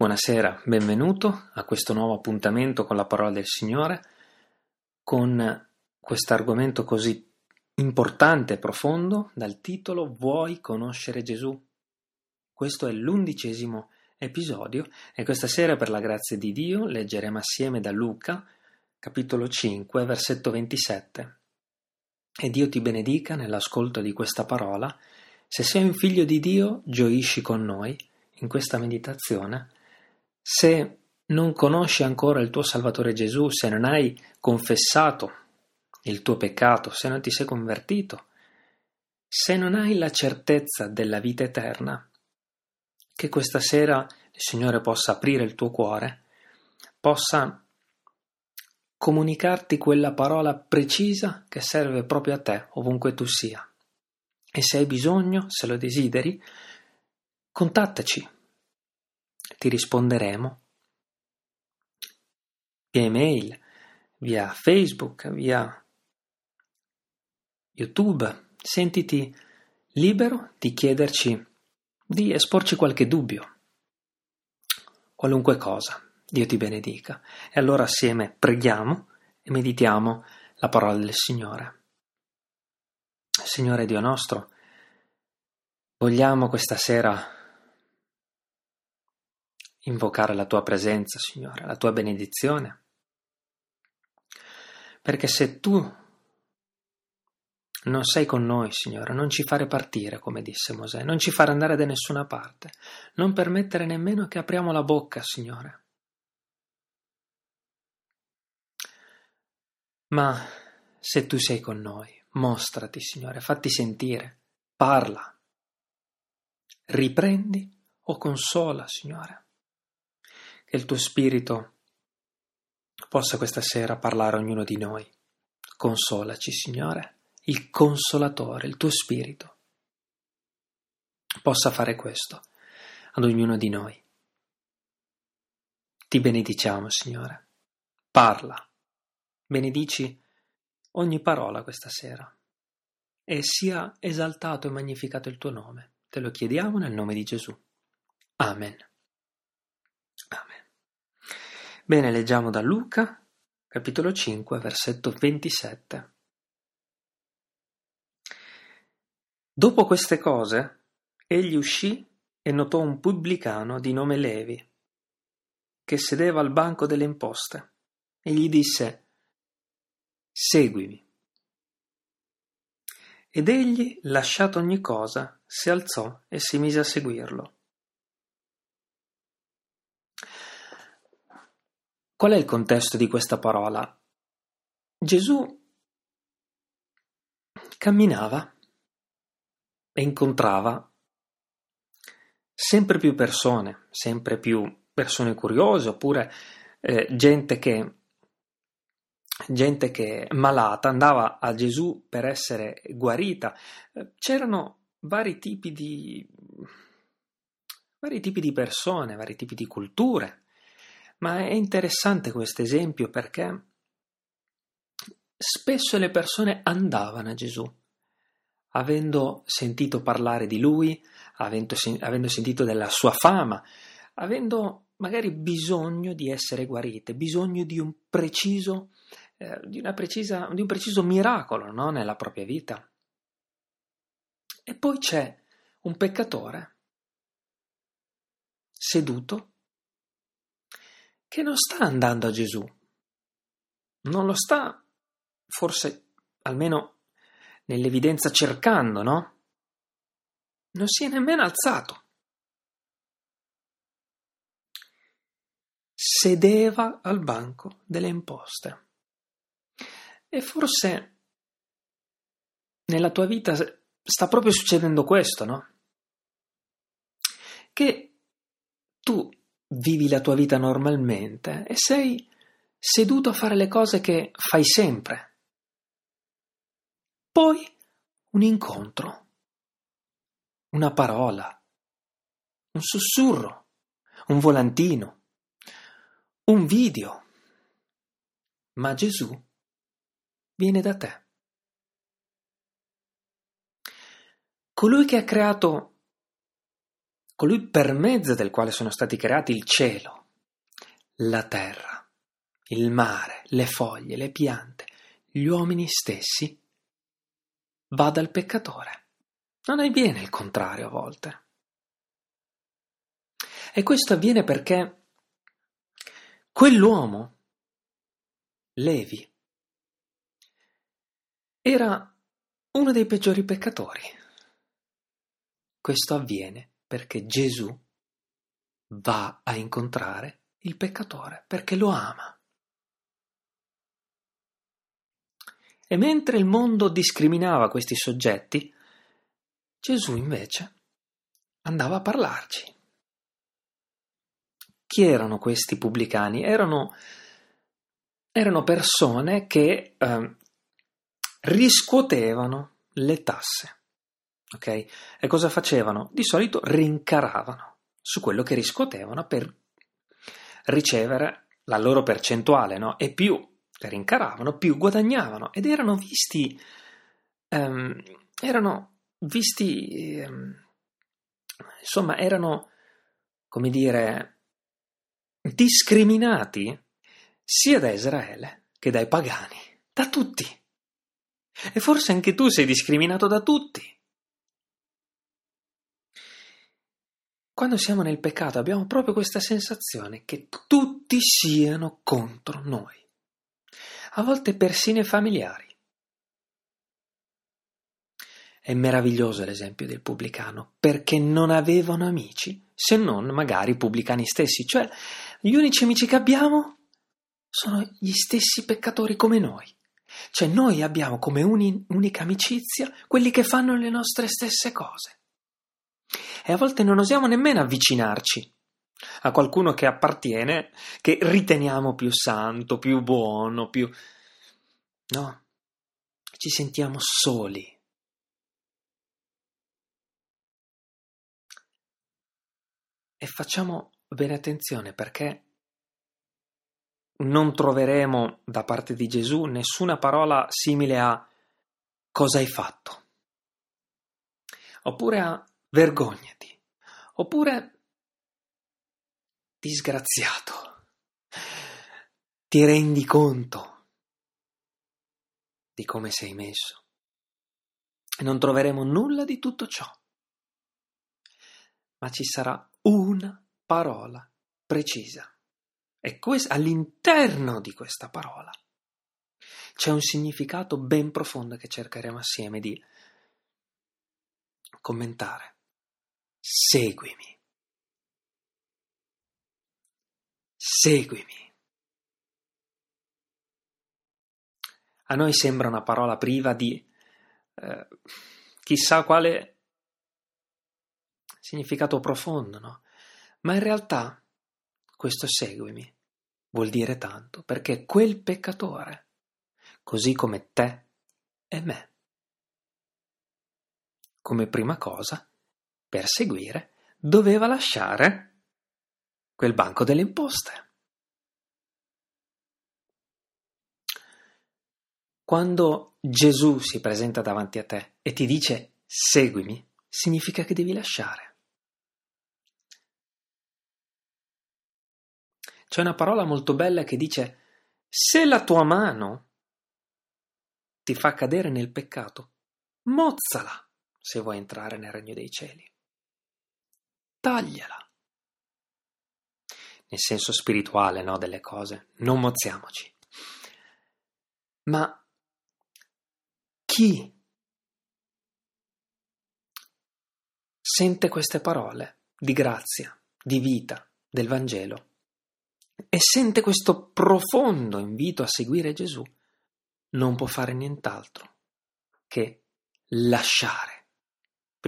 Buonasera, benvenuto a questo nuovo appuntamento con la parola del Signore, con questo argomento così importante e profondo dal titolo Vuoi conoscere Gesù? Questo è l'undicesimo episodio e questa sera per la grazia di Dio leggeremo assieme da Luca, capitolo 5, versetto 27. E Dio ti benedica nell'ascolto di questa parola. Se sei un figlio di Dio, gioisci con noi in questa meditazione se non conosci ancora il tuo Salvatore Gesù, se non hai confessato il tuo peccato, se non ti sei convertito, se non hai la certezza della vita eterna, che questa sera il Signore possa aprire il tuo cuore, possa comunicarti quella parola precisa che serve proprio a te, ovunque tu sia. E se hai bisogno, se lo desideri, contattaci ti risponderemo via email, via Facebook, via YouTube. Sentiti libero di chiederci, di esporci qualche dubbio, qualunque cosa. Dio ti benedica. E allora assieme preghiamo e meditiamo la parola del Signore. Signore Dio nostro, vogliamo questa sera invocare la tua presenza, Signore, la tua benedizione. Perché se tu non sei con noi, Signore, non ci fare partire, come disse Mosè, non ci fare andare da nessuna parte, non permettere nemmeno che apriamo la bocca, Signore. Ma se tu sei con noi, mostrati, Signore, fatti sentire, parla, riprendi o consola, Signore che il tuo spirito possa questa sera parlare a ognuno di noi. Consolaci, Signore, il consolatore, il tuo spirito, possa fare questo ad ognuno di noi. Ti benediciamo, Signore. Parla, benedici ogni parola questa sera e sia esaltato e magnificato il tuo nome. Te lo chiediamo nel nome di Gesù. Amen. Bene, leggiamo da Luca, capitolo 5, versetto 27. Dopo queste cose, egli uscì e notò un pubblicano di nome Levi, che sedeva al banco delle imposte, e gli disse, Seguimi. Ed egli, lasciato ogni cosa, si alzò e si mise a seguirlo. Qual è il contesto di questa parola? Gesù camminava e incontrava sempre più persone, sempre più persone curiose, oppure eh, gente che gente che malata andava a Gesù per essere guarita. C'erano vari tipi di vari tipi di persone, vari tipi di culture. Ma è interessante questo esempio perché spesso le persone andavano a Gesù, avendo sentito parlare di lui, avendo, avendo sentito della sua fama, avendo magari bisogno di essere guarite, bisogno di un preciso, eh, di, precisa, di un preciso miracolo no? nella propria vita. E poi c'è un peccatore seduto che non sta andando a Gesù, non lo sta forse almeno nell'evidenza cercando, no? Non si è nemmeno alzato. Sedeva al banco delle imposte. E forse nella tua vita sta proprio succedendo questo, no? Che tu vivi la tua vita normalmente e sei seduto a fare le cose che fai sempre. Poi un incontro, una parola, un sussurro, un volantino, un video. Ma Gesù viene da te. Colui che ha creato colui per mezzo del quale sono stati creati il cielo, la terra, il mare, le foglie, le piante, gli uomini stessi, va dal peccatore. Non avviene il contrario a volte. E questo avviene perché quell'uomo, Levi, era uno dei peggiori peccatori. Questo avviene perché Gesù va a incontrare il peccatore perché lo ama. E mentre il mondo discriminava questi soggetti, Gesù invece andava a parlarci. Chi erano questi pubblicani? Erano, erano persone che eh, riscuotevano le tasse. Ok? E cosa facevano? Di solito rincaravano su quello che riscuotevano per ricevere la loro percentuale, no? E più rincaravano, più guadagnavano ed erano visti, um, erano visti, um, insomma, erano, come dire, discriminati sia da Israele che dai pagani, da tutti. E forse anche tu sei discriminato da tutti. Quando siamo nel peccato abbiamo proprio questa sensazione che tutti siano contro noi a volte persino familiari. È meraviglioso l'esempio del pubblicano, perché non avevano amici, se non magari i pubblicani stessi, cioè gli unici amici che abbiamo sono gli stessi peccatori come noi. Cioè noi abbiamo come uni, unica amicizia quelli che fanno le nostre stesse cose. E a volte non osiamo nemmeno avvicinarci. A qualcuno che appartiene, che riteniamo più santo, più buono, più... No, ci sentiamo soli. E facciamo bene attenzione perché non troveremo da parte di Gesù nessuna parola simile a cosa hai fatto, oppure a vergognati, oppure disgraziato. Ti rendi conto di come sei messo? E non troveremo nulla di tutto ciò. Ma ci sarà una parola precisa. E quest- all'interno di questa parola c'è un significato ben profondo che cercheremo assieme di commentare. Seguimi. Seguimi. A noi sembra una parola priva di eh, chissà quale significato profondo, no? Ma in realtà questo seguimi vuol dire tanto, perché quel peccatore, così come te e me, come prima cosa, per seguire, doveva lasciare quel banco delle imposte. Quando Gesù si presenta davanti a te e ti dice seguimi, significa che devi lasciare. C'è una parola molto bella che dice se la tua mano ti fa cadere nel peccato, mozzala se vuoi entrare nel regno dei cieli. Tagliala nel senso spirituale no, delle cose, non mozziamoci. Ma chi sente queste parole di grazia, di vita, del Vangelo e sente questo profondo invito a seguire Gesù, non può fare nient'altro che lasciare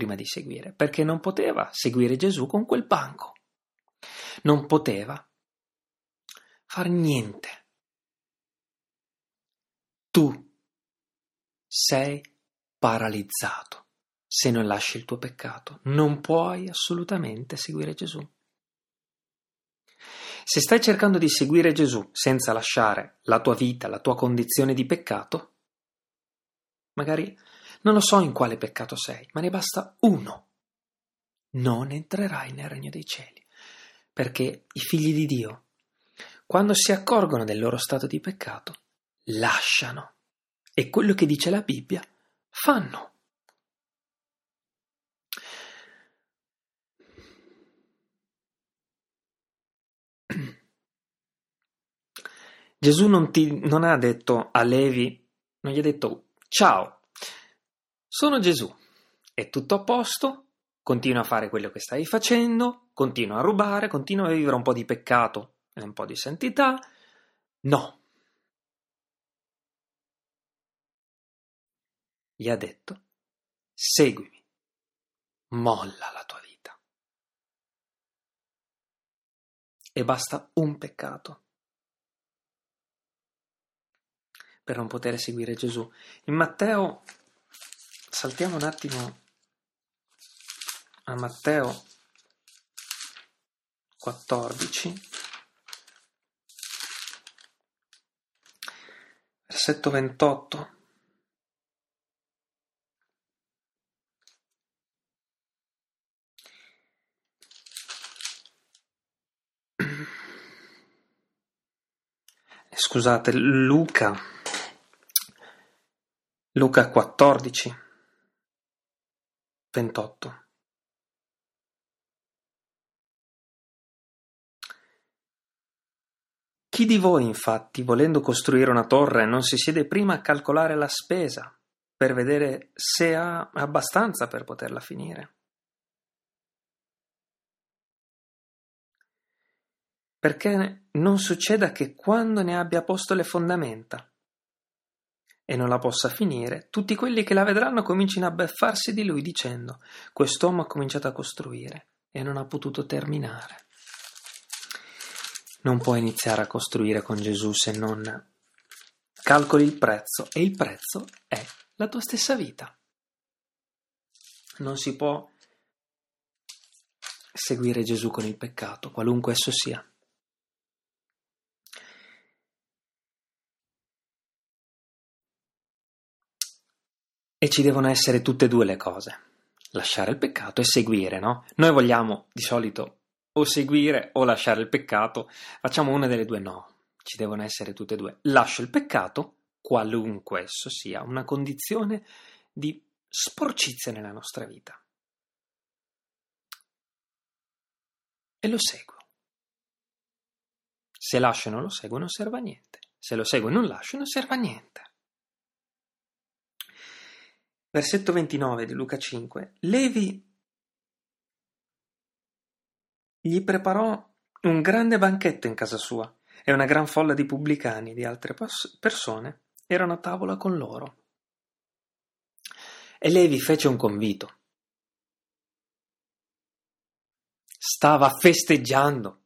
prima di seguire, perché non poteva seguire Gesù con quel banco non poteva fare niente. Tu sei paralizzato se non lasci il tuo peccato. Non puoi assolutamente seguire Gesù. Se stai cercando di seguire Gesù senza lasciare la tua vita, la tua condizione di peccato, magari non lo so in quale peccato sei, ma ne basta uno non entrerai nel regno dei cieli. Perché i figli di Dio, quando si accorgono del loro stato di peccato, lasciano e quello che dice la Bibbia fanno. Gesù non, ti, non ha detto a Levi, non gli ha detto ciao, sono Gesù, è tutto a posto, continua a fare quello che stai facendo, continua a rubare, continua a vivere un po' di peccato e un po' di santità. No. Gli ha detto, seguimi, molla la tua vita. E basta un peccato per non poter seguire Gesù. In Matteo, saltiamo un attimo a Matteo 14, versetto 28. Scusate, Luca. Luca 14, 28 Chi di voi, infatti, volendo costruire una torre, non si siede prima a calcolare la spesa per vedere se ha abbastanza per poterla finire? Perché non succeda che quando ne abbia posto le fondamenta, e non la possa finire, tutti quelli che la vedranno comincino a beffarsi di lui dicendo quest'uomo ha cominciato a costruire e non ha potuto terminare. Non puoi iniziare a costruire con Gesù se non calcoli il prezzo e il prezzo è la tua stessa vita. Non si può seguire Gesù con il peccato, qualunque esso sia. E ci devono essere tutte e due le cose. Lasciare il peccato e seguire, no? Noi vogliamo di solito o seguire o lasciare il peccato, facciamo una delle due no, ci devono essere tutte e due. Lascio il peccato, qualunque esso sia, una condizione di sporcizia nella nostra vita. E lo seguo. Se lascio e non lo seguo non serve a niente. Se lo seguo e non lascio non serve a niente. Versetto 29 di Luca 5. Levi gli preparò un grande banchetto in casa sua e una gran folla di pubblicani e di altre persone erano a tavola con loro. E Levi fece un convito. Stava festeggiando.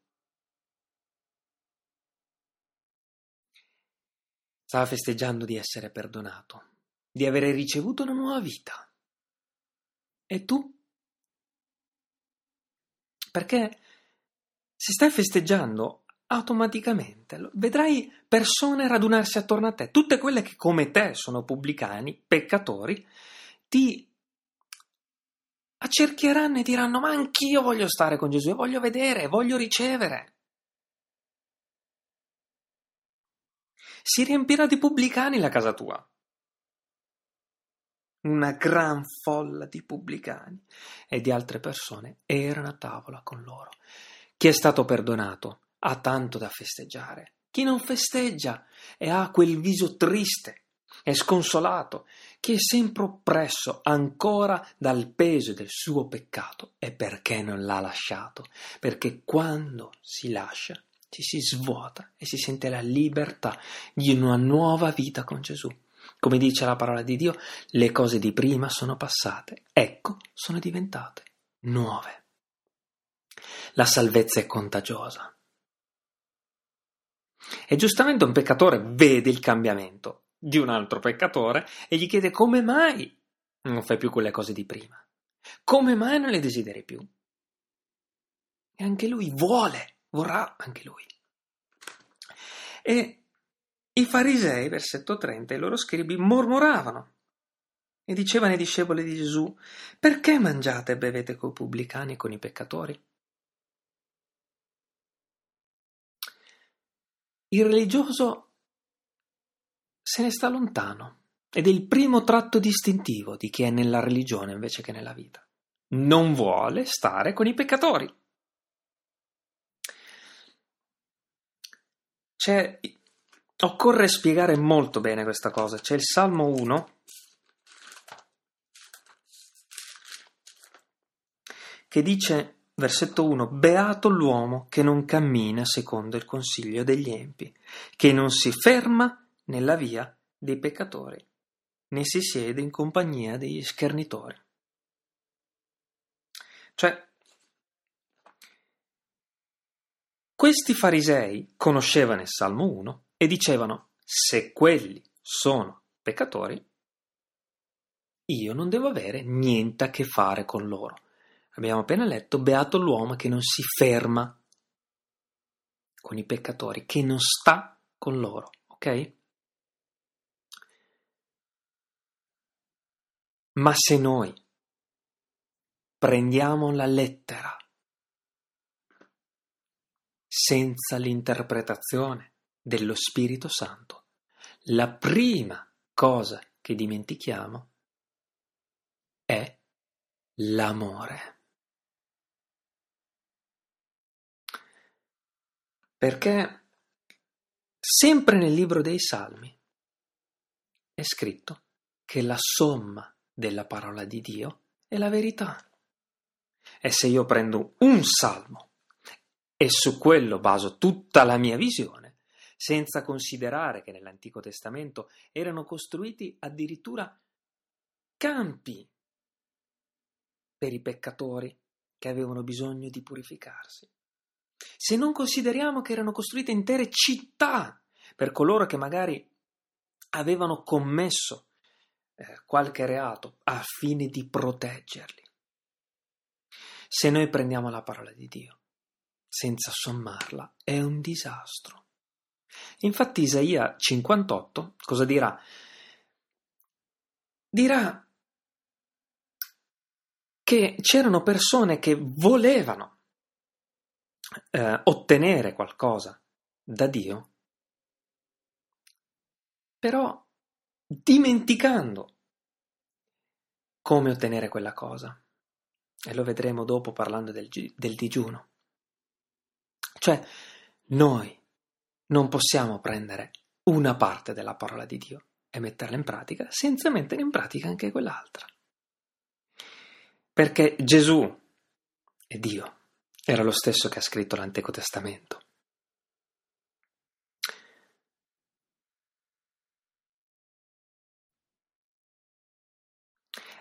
Stava festeggiando di essere perdonato di avere ricevuto una nuova vita. E tu? Perché se stai festeggiando, automaticamente vedrai persone radunarsi attorno a te, tutte quelle che come te sono pubblicani, peccatori, ti accerchieranno e diranno ma anch'io voglio stare con Gesù, voglio vedere, voglio ricevere. Si riempirà di pubblicani la casa tua una gran folla di pubblicani e di altre persone erano a tavola con loro. Chi è stato perdonato ha tanto da festeggiare. Chi non festeggia e ha quel viso triste e sconsolato, che è sempre oppresso ancora dal peso del suo peccato, e perché non l'ha lasciato? Perché quando si lascia ci si svuota e si sente la libertà di una nuova vita con Gesù. Come dice la parola di Dio, le cose di prima sono passate, ecco, sono diventate nuove. La salvezza è contagiosa. E giustamente un peccatore vede il cambiamento di un altro peccatore e gli chiede come mai non fai più quelle cose di prima? Come mai non le desideri più? E anche lui vuole, vorrà anche lui. E i farisei, versetto 30, i loro scribi mormoravano E dicevano i discepoli di Gesù, perché mangiate e bevete coi pubblicani e con i peccatori? Il religioso se ne sta lontano ed è il primo tratto distintivo di chi è nella religione invece che nella vita. Non vuole stare con i peccatori. C'è, occorre spiegare molto bene questa cosa. C'è il Salmo 1 che dice, versetto 1, Beato l'uomo che non cammina secondo il consiglio degli empi, che non si ferma nella via dei peccatori, né si siede in compagnia degli schernitori. Cioè, questi farisei conoscevano il Salmo 1 e dicevano, se quelli sono peccatori, io non devo avere niente a che fare con loro. Abbiamo appena letto, beato l'uomo che non si ferma con i peccatori, che non sta con loro, ok? Ma se noi prendiamo la lettera senza l'interpretazione dello Spirito Santo, la prima cosa che dimentichiamo è l'amore. Perché sempre nel libro dei Salmi è scritto che la somma della parola di Dio è la verità. E se io prendo un salmo e su quello baso tutta la mia visione, senza considerare che nell'Antico Testamento erano costruiti addirittura campi per i peccatori che avevano bisogno di purificarsi se non consideriamo che erano costruite intere città per coloro che magari avevano commesso eh, qualche reato a fine di proteggerli. Se noi prendiamo la parola di Dio senza sommarla, è un disastro. Infatti Isaia 58 cosa dirà? Dirà che c'erano persone che volevano eh, ottenere qualcosa da Dio, però dimenticando come ottenere quella cosa. E lo vedremo dopo parlando del, del digiuno. Cioè, noi non possiamo prendere una parte della parola di Dio e metterla in pratica senza mettere in pratica anche quell'altra. Perché Gesù è Dio era lo stesso che ha scritto l'Antico Testamento.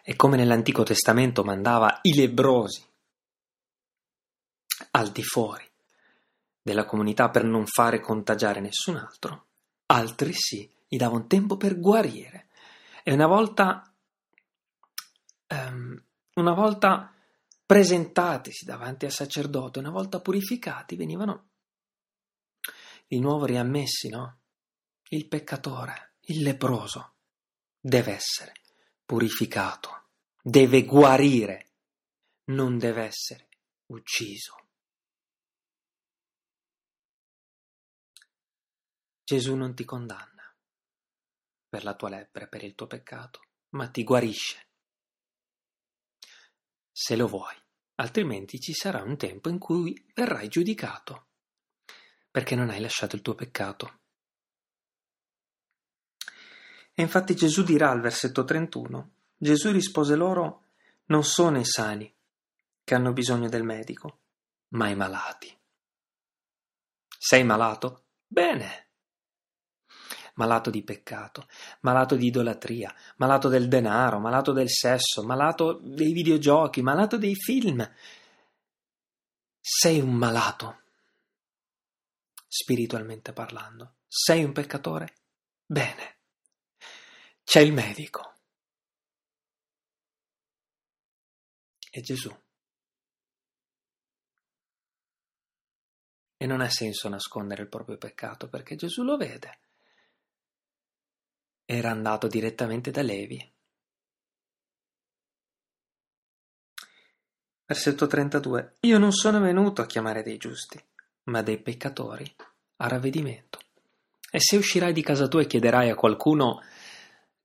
E come nell'Antico Testamento mandava i lebrosi al di fuori della comunità per non fare contagiare nessun altro, altri sì, gli dava un tempo per guarire. E una volta, um, una volta presentatisi davanti al sacerdote, una volta purificati, venivano di nuovo riammessi, no? Il peccatore, il leproso, deve essere purificato, deve guarire, non deve essere ucciso. Gesù non ti condanna per la tua lebbra, per il tuo peccato, ma ti guarisce se lo vuoi, altrimenti ci sarà un tempo in cui verrai giudicato, perché non hai lasciato il tuo peccato. E infatti Gesù dirà al versetto 31, Gesù rispose loro, non sono i sani che hanno bisogno del medico, ma i malati. Sei malato? Bene, malato di peccato, malato di idolatria, malato del denaro, malato del sesso, malato dei videogiochi, malato dei film. Sei un malato, spiritualmente parlando. Sei un peccatore? Bene. C'è il medico. È Gesù. E non ha senso nascondere il proprio peccato perché Gesù lo vede era andato direttamente da Levi. Versetto 32. Io non sono venuto a chiamare dei giusti, ma dei peccatori a ravvedimento. E se uscirai di casa tua e chiederai a qualcuno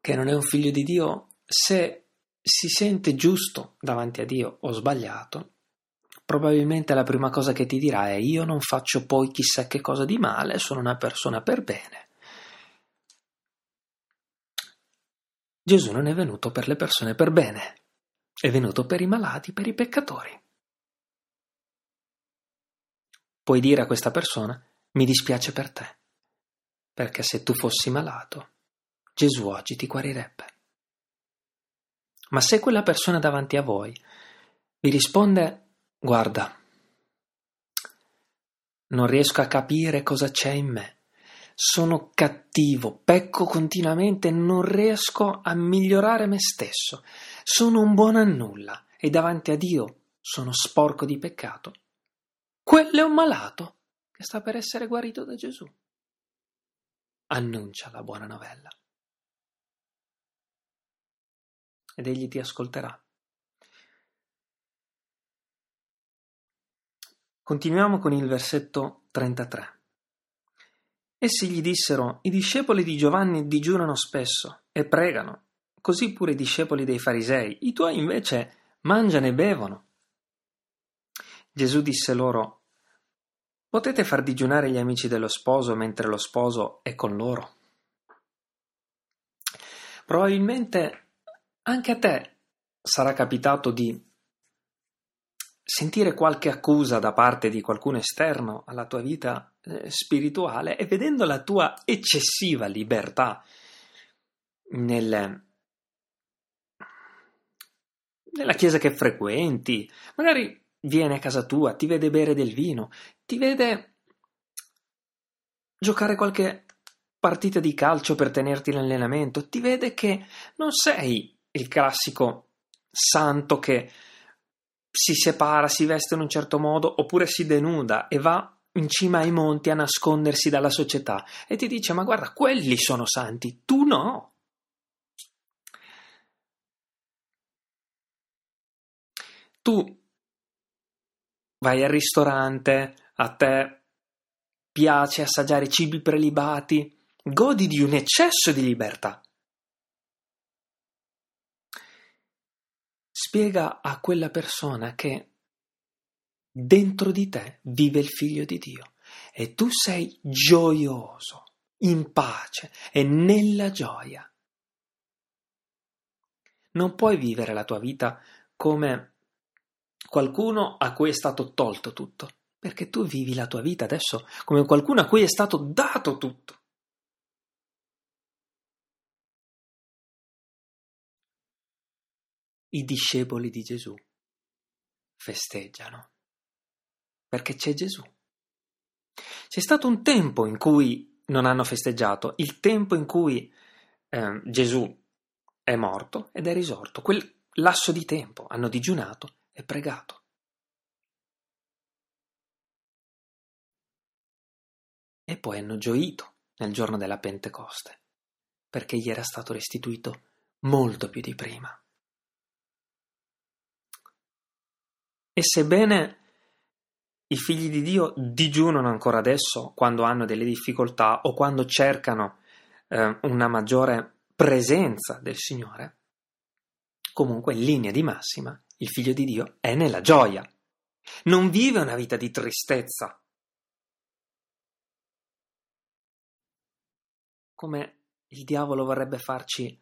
che non è un figlio di Dio se si sente giusto davanti a Dio o sbagliato, probabilmente la prima cosa che ti dirà è io non faccio poi chissà che cosa di male, sono una persona per bene. Gesù non è venuto per le persone per bene, è venuto per i malati, per i peccatori. Puoi dire a questa persona, mi dispiace per te, perché se tu fossi malato, Gesù oggi ti guarirebbe. Ma se quella persona davanti a voi vi risponde, guarda, non riesco a capire cosa c'è in me, sono cattivo, pecco continuamente, non riesco a migliorare me stesso, sono un buono a nulla e davanti a Dio sono sporco di peccato. Quello è un malato che sta per essere guarito da Gesù. Annuncia la buona novella. Ed egli ti ascolterà. Continuiamo con il versetto 33. Essi gli dissero: I discepoli di Giovanni digiunano spesso e pregano, così pure i discepoli dei farisei, i tuoi invece mangiano e bevono. Gesù disse loro: Potete far digiunare gli amici dello sposo mentre lo sposo è con loro? Probabilmente anche a te sarà capitato di sentire qualche accusa da parte di qualcuno esterno alla tua vita eh, spirituale e vedendo la tua eccessiva libertà nel, nella chiesa che frequenti, magari viene a casa tua, ti vede bere del vino, ti vede giocare qualche partita di calcio per tenerti in allenamento, ti vede che non sei il classico santo che si separa, si veste in un certo modo oppure si denuda e va in cima ai monti a nascondersi dalla società e ti dice ma guarda quelli sono santi, tu no. Tu vai al ristorante, a te piace assaggiare cibi prelibati, godi di un eccesso di libertà. Spiega a quella persona che dentro di te vive il figlio di Dio e tu sei gioioso, in pace e nella gioia. Non puoi vivere la tua vita come qualcuno a cui è stato tolto tutto, perché tu vivi la tua vita adesso come qualcuno a cui è stato dato tutto. I discepoli di Gesù festeggiano perché c'è Gesù. C'è stato un tempo in cui non hanno festeggiato, il tempo in cui eh, Gesù è morto ed è risorto, quel lasso di tempo hanno digiunato e pregato. E poi hanno gioito nel giorno della Pentecoste, perché gli era stato restituito molto più di prima. E sebbene i figli di Dio digiunano ancora adesso quando hanno delle difficoltà o quando cercano eh, una maggiore presenza del Signore, comunque in linea di massima il figlio di Dio è nella gioia, non vive una vita di tristezza. Come il diavolo vorrebbe farci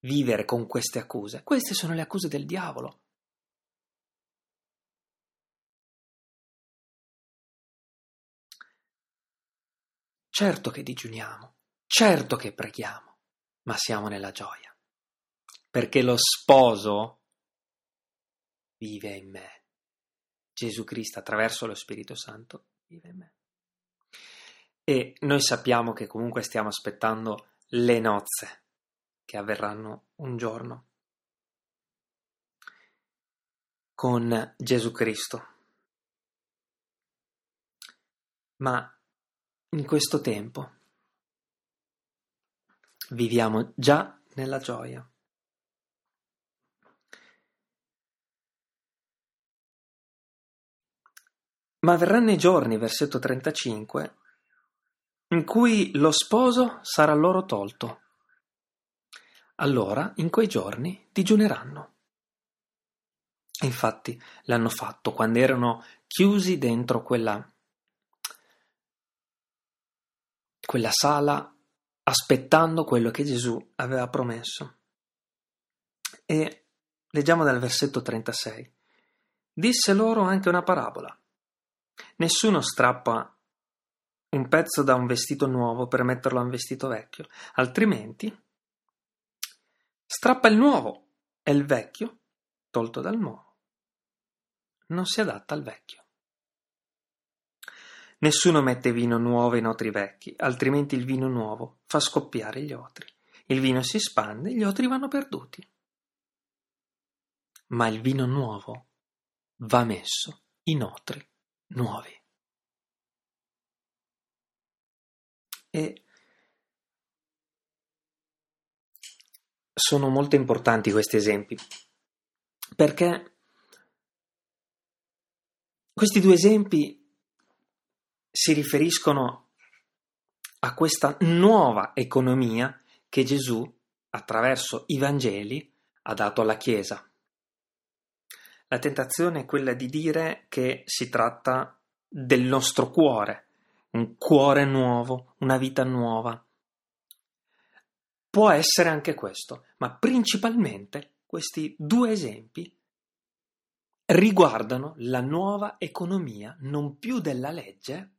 vivere con queste accuse. Queste sono le accuse del diavolo. Certo che digiuniamo, certo che preghiamo, ma siamo nella gioia, perché lo sposo vive in me. Gesù Cristo attraverso lo Spirito Santo vive in me. E noi sappiamo che comunque stiamo aspettando le nozze che avverranno un giorno con Gesù Cristo. Ma in questo tempo. Viviamo già nella gioia. Ma verranno i giorni, versetto 35, in cui lo sposo sarà loro tolto. Allora, in quei giorni, digiuneranno. Infatti l'hanno fatto quando erano chiusi dentro quella, quella sala aspettando quello che Gesù aveva promesso. E leggiamo dal versetto 36. Disse loro anche una parabola. Nessuno strappa un pezzo da un vestito nuovo per metterlo a un vestito vecchio, altrimenti strappa il nuovo e il vecchio, tolto dal nuovo, non si adatta al vecchio. Nessuno mette vino nuovo in otri vecchi, altrimenti il vino nuovo fa scoppiare gli otri. Il vino si spande gli otri vanno perduti. Ma il vino nuovo va messo in otri nuovi. E sono molto importanti questi esempi perché questi due esempi si riferiscono a questa nuova economia che Gesù, attraverso i Vangeli, ha dato alla Chiesa. La tentazione è quella di dire che si tratta del nostro cuore, un cuore nuovo, una vita nuova. Può essere anche questo, ma principalmente questi due esempi riguardano la nuova economia non più della legge,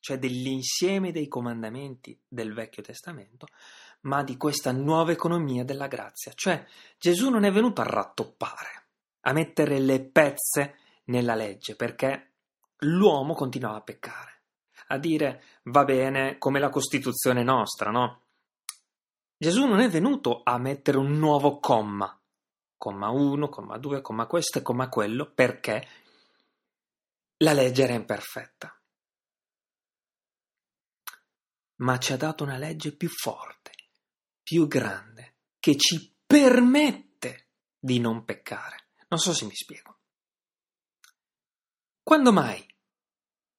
cioè dell'insieme dei comandamenti del Vecchio Testamento, ma di questa nuova economia della grazia. Cioè Gesù non è venuto a rattoppare, a mettere le pezze nella legge, perché l'uomo continuava a peccare, a dire va bene come la Costituzione nostra, no? Gesù non è venuto a mettere un nuovo comma, comma 1, comma 2, comma questo e comma quello, perché la legge era imperfetta. Ma ci ha dato una legge più forte, più grande, che ci permette di non peccare. Non so se mi spiego. Quando mai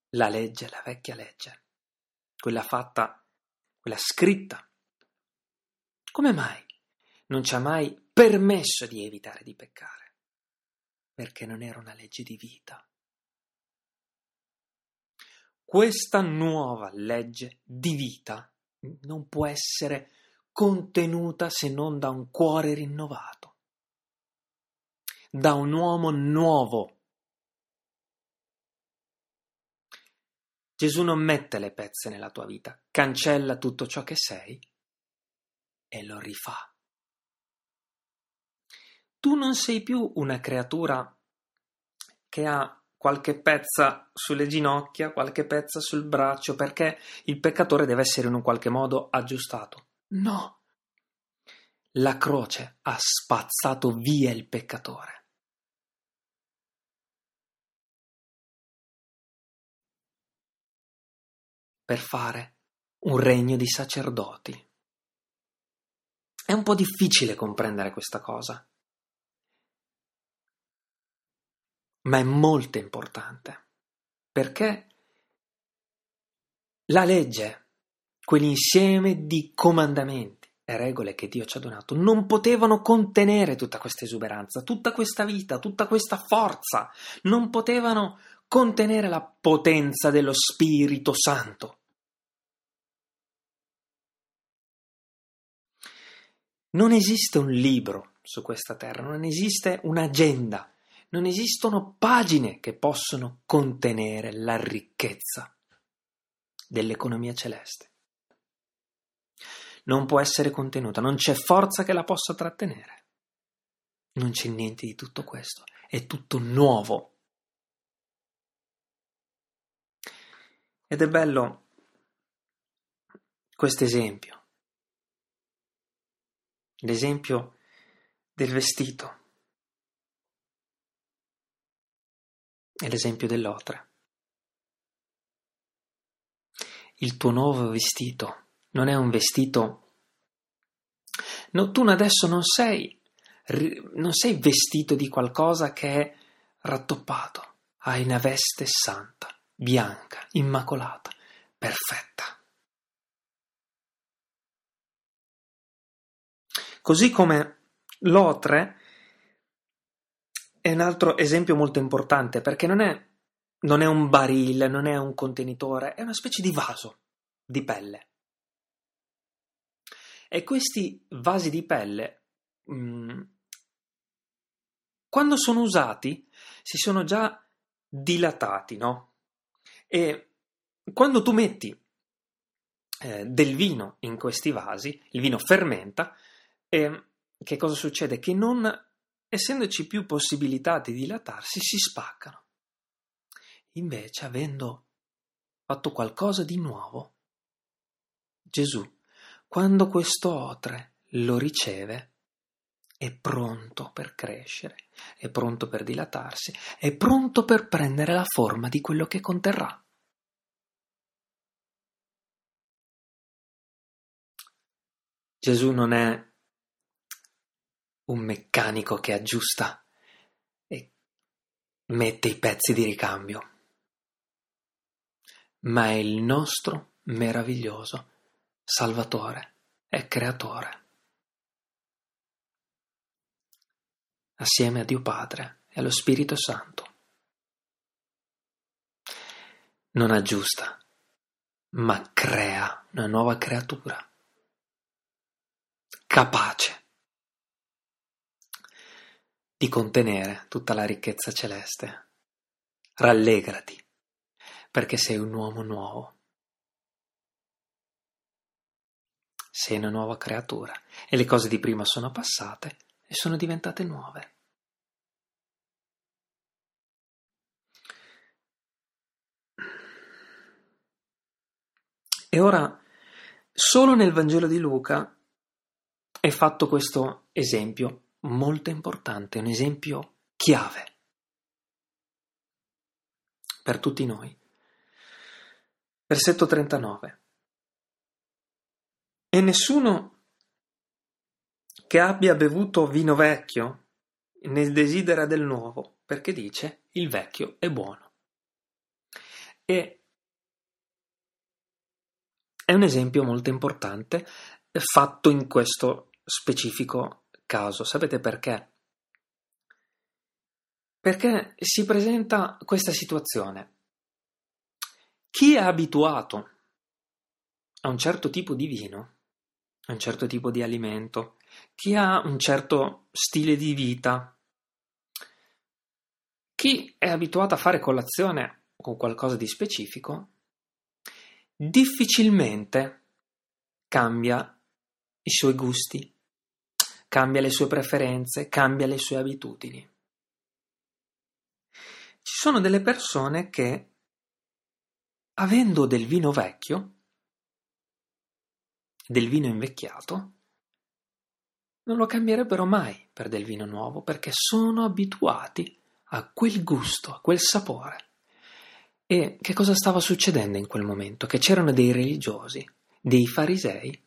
la legge, la vecchia legge, quella fatta, quella scritta, come mai non ci ha mai permesso di evitare di peccare? Perché non era una legge di vita. Questa nuova legge di vita non può essere contenuta se non da un cuore rinnovato da un uomo nuovo. Gesù non mette le pezze nella tua vita, cancella tutto ciò che sei e lo rifà. Tu non sei più una creatura che ha qualche pezza sulle ginocchia, qualche pezza sul braccio, perché il peccatore deve essere in un qualche modo aggiustato. No! La croce ha spazzato via il peccatore. per fare un regno di sacerdoti. È un po' difficile comprendere questa cosa, ma è molto importante, perché la legge, quell'insieme di comandamenti e regole che Dio ci ha donato, non potevano contenere tutta questa esuberanza, tutta questa vita, tutta questa forza, non potevano contenere la potenza dello Spirito Santo. Non esiste un libro su questa terra, non esiste un'agenda, non esistono pagine che possono contenere la ricchezza dell'economia celeste. Non può essere contenuta, non c'è forza che la possa trattenere. Non c'è niente di tutto questo, è tutto nuovo. Ed è bello questo esempio l'esempio del vestito e l'esempio dell'otre. Il tuo nuovo vestito non è un vestito... No, tu adesso non sei, non sei vestito di qualcosa che è rattoppato. hai una veste santa, bianca, immacolata, perfetta. Così come l'otre è un altro esempio molto importante perché non è, non è un barile, non è un contenitore, è una specie di vaso di pelle. E questi vasi di pelle, mm, quando sono usati, si sono già dilatati, no? E quando tu metti eh, del vino in questi vasi, il vino fermenta, e che cosa succede? Che non essendoci più possibilità di dilatarsi, si spaccano. Invece, avendo fatto qualcosa di nuovo, Gesù, quando questo otre lo riceve, è pronto per crescere, è pronto per dilatarsi, è pronto per prendere la forma di quello che conterrà. Gesù non è un meccanico che aggiusta e mette i pezzi di ricambio, ma è il nostro meraviglioso Salvatore e Creatore. Assieme a Dio Padre e allo Spirito Santo. Non aggiusta, ma crea una nuova creatura, capace di contenere tutta la ricchezza celeste. Rallegrati, perché sei un uomo nuovo. Sei una nuova creatura e le cose di prima sono passate e sono diventate nuove. E ora, solo nel Vangelo di Luca è fatto questo esempio molto importante, un esempio chiave per tutti noi. Versetto 39. E nessuno che abbia bevuto vino vecchio ne desidera del nuovo, perché dice il vecchio è buono. E è un esempio molto importante fatto in questo specifico caso. Sapete perché? Perché si presenta questa situazione. Chi è abituato a un certo tipo di vino, a un certo tipo di alimento, chi ha un certo stile di vita, chi è abituato a fare colazione con qualcosa di specifico, difficilmente cambia i suoi gusti, cambia le sue preferenze, cambia le sue abitudini. Ci sono delle persone che, avendo del vino vecchio, del vino invecchiato, non lo cambierebbero mai per del vino nuovo perché sono abituati a quel gusto, a quel sapore. E che cosa stava succedendo in quel momento? Che c'erano dei religiosi, dei farisei,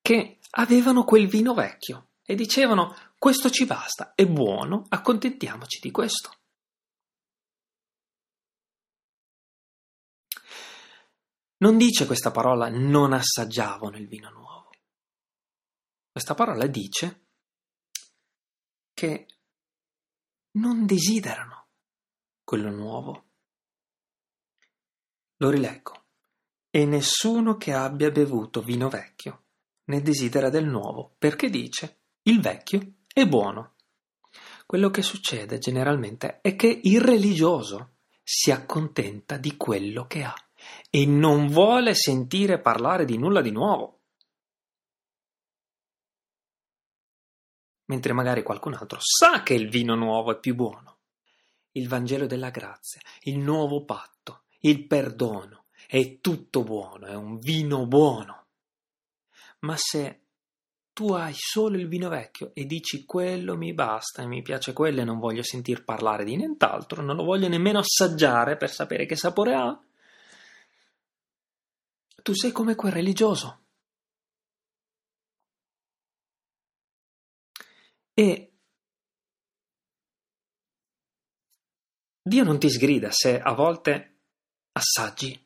che avevano quel vino vecchio e dicevano questo ci basta, è buono, accontentiamoci di questo. Non dice questa parola non assaggiavano il vino nuovo. Questa parola dice che non desiderano quello nuovo. Lo rileggo. E nessuno che abbia bevuto vino vecchio ne desidera del nuovo, perché dice il vecchio è buono. Quello che succede generalmente è che il religioso si accontenta di quello che ha e non vuole sentire parlare di nulla di nuovo. Mentre magari qualcun altro sa che il vino nuovo è più buono. Il Vangelo della grazia, il nuovo patto, il perdono, è tutto buono, è un vino buono. Ma se tu hai solo il vino vecchio e dici quello mi basta e mi piace quello e non voglio sentir parlare di nient'altro, non lo voglio nemmeno assaggiare per sapere che sapore ha, tu sei come quel religioso. E Dio non ti sgrida se a volte assaggi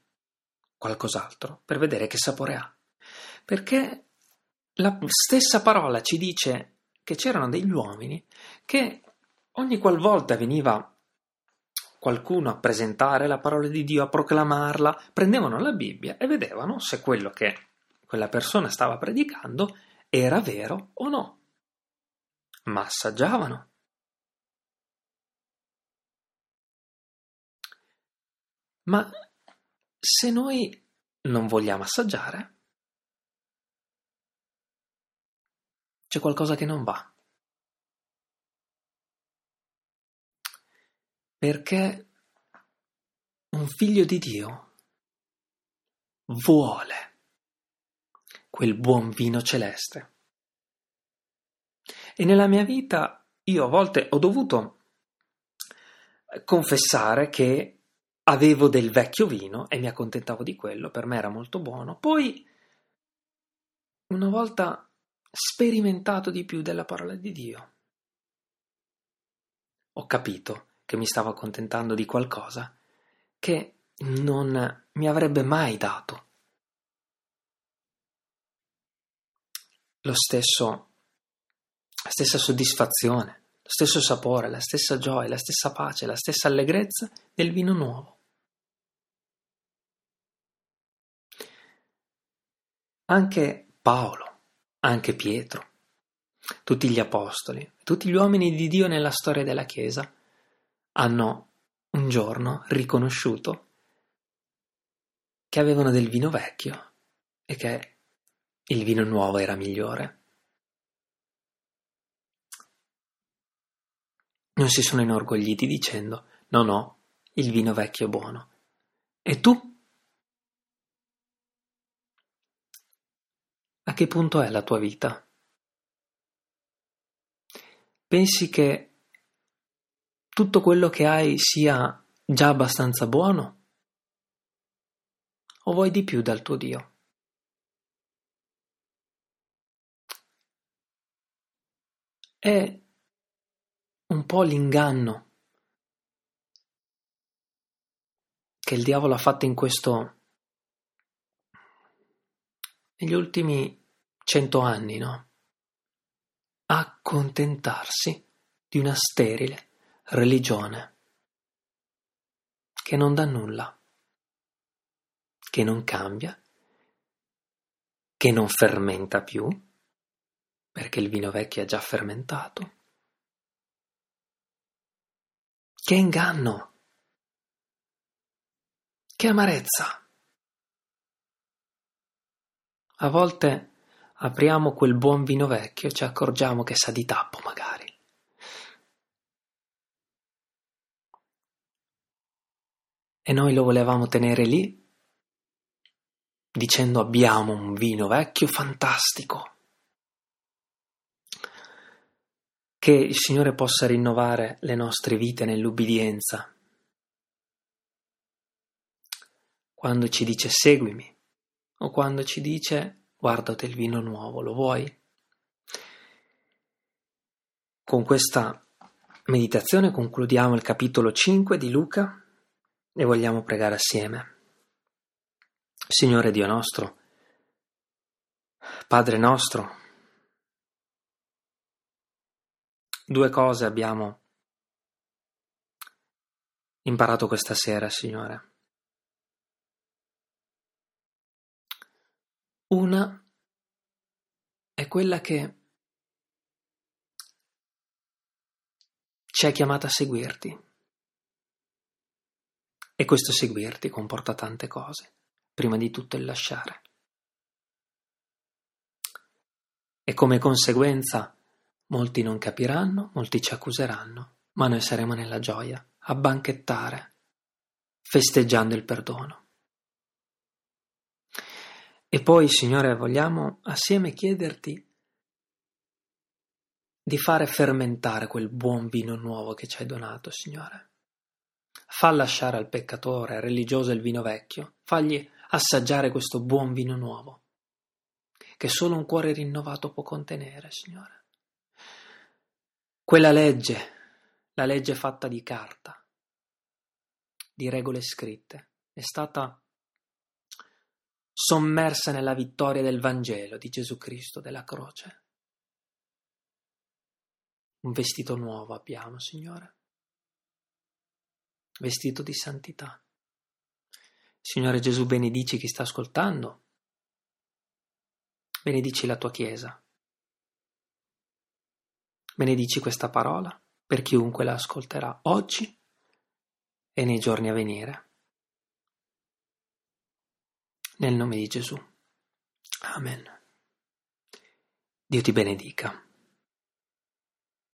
qualcos'altro per vedere che sapore ha. Perché la stessa parola ci dice che c'erano degli uomini che ogni qualvolta veniva qualcuno a presentare la parola di Dio, a proclamarla, prendevano la Bibbia e vedevano se quello che quella persona stava predicando era vero o no. Ma assaggiavano. Ma se noi non vogliamo assaggiare, c'è qualcosa che non va. Perché un figlio di Dio vuole quel buon vino celeste. E nella mia vita io a volte ho dovuto confessare che avevo del vecchio vino e mi accontentavo di quello, per me era molto buono. Poi, una volta sperimentato di più della parola di Dio, ho capito che mi stavo accontentando di qualcosa che non mi avrebbe mai dato lo stesso, la stessa soddisfazione, lo stesso sapore, la stessa gioia, la stessa pace, la stessa allegrezza del vino nuovo. Anche Paolo, anche Pietro, tutti gli apostoli, tutti gli uomini di Dio nella storia della Chiesa hanno un giorno riconosciuto che avevano del vino vecchio e che il vino nuovo era migliore. Non si sono inorgogliti dicendo no no, il vino vecchio è buono. E tu? A che punto è la tua vita? Pensi che tutto quello che hai sia già abbastanza buono? O vuoi di più dal tuo Dio? È un po' l'inganno che il diavolo ha fatto in questo negli ultimi cento anni, no? Accontentarsi di una sterile religione che non dà nulla, che non cambia, che non fermenta più, perché il vino vecchio è già fermentato. Che inganno! Che amarezza! A volte apriamo quel buon vino vecchio e ci accorgiamo che sa di tappo magari. E noi lo volevamo tenere lì dicendo abbiamo un vino vecchio fantastico. Che il Signore possa rinnovare le nostre vite nell'ubbidienza. Quando ci dice seguimi, o quando ci dice guardate il vino nuovo, lo vuoi? Con questa meditazione concludiamo il capitolo 5 di Luca e vogliamo pregare assieme. Signore Dio nostro, Padre nostro, due cose abbiamo imparato questa sera, Signore. Una è quella che ci è chiamata a seguirti. E questo seguirti comporta tante cose, prima di tutto il lasciare. E come conseguenza molti non capiranno, molti ci accuseranno, ma noi saremo nella gioia, a banchettare, festeggiando il perdono. E poi, Signore, vogliamo assieme chiederti di fare fermentare quel buon vino nuovo che ci hai donato, Signore. Fa lasciare al peccatore religioso il vino vecchio, fagli assaggiare questo buon vino nuovo, che solo un cuore rinnovato può contenere, Signore. Quella legge, la legge fatta di carta, di regole scritte, è stata sommersa nella vittoria del Vangelo di Gesù Cristo della croce. Un vestito nuovo abbiamo, Signore, vestito di santità. Signore Gesù, benedici chi sta ascoltando, benedici la tua Chiesa, benedici questa parola per chiunque la ascolterà oggi e nei giorni a venire. Nel nome di Gesù. Amen. Dio ti benedica.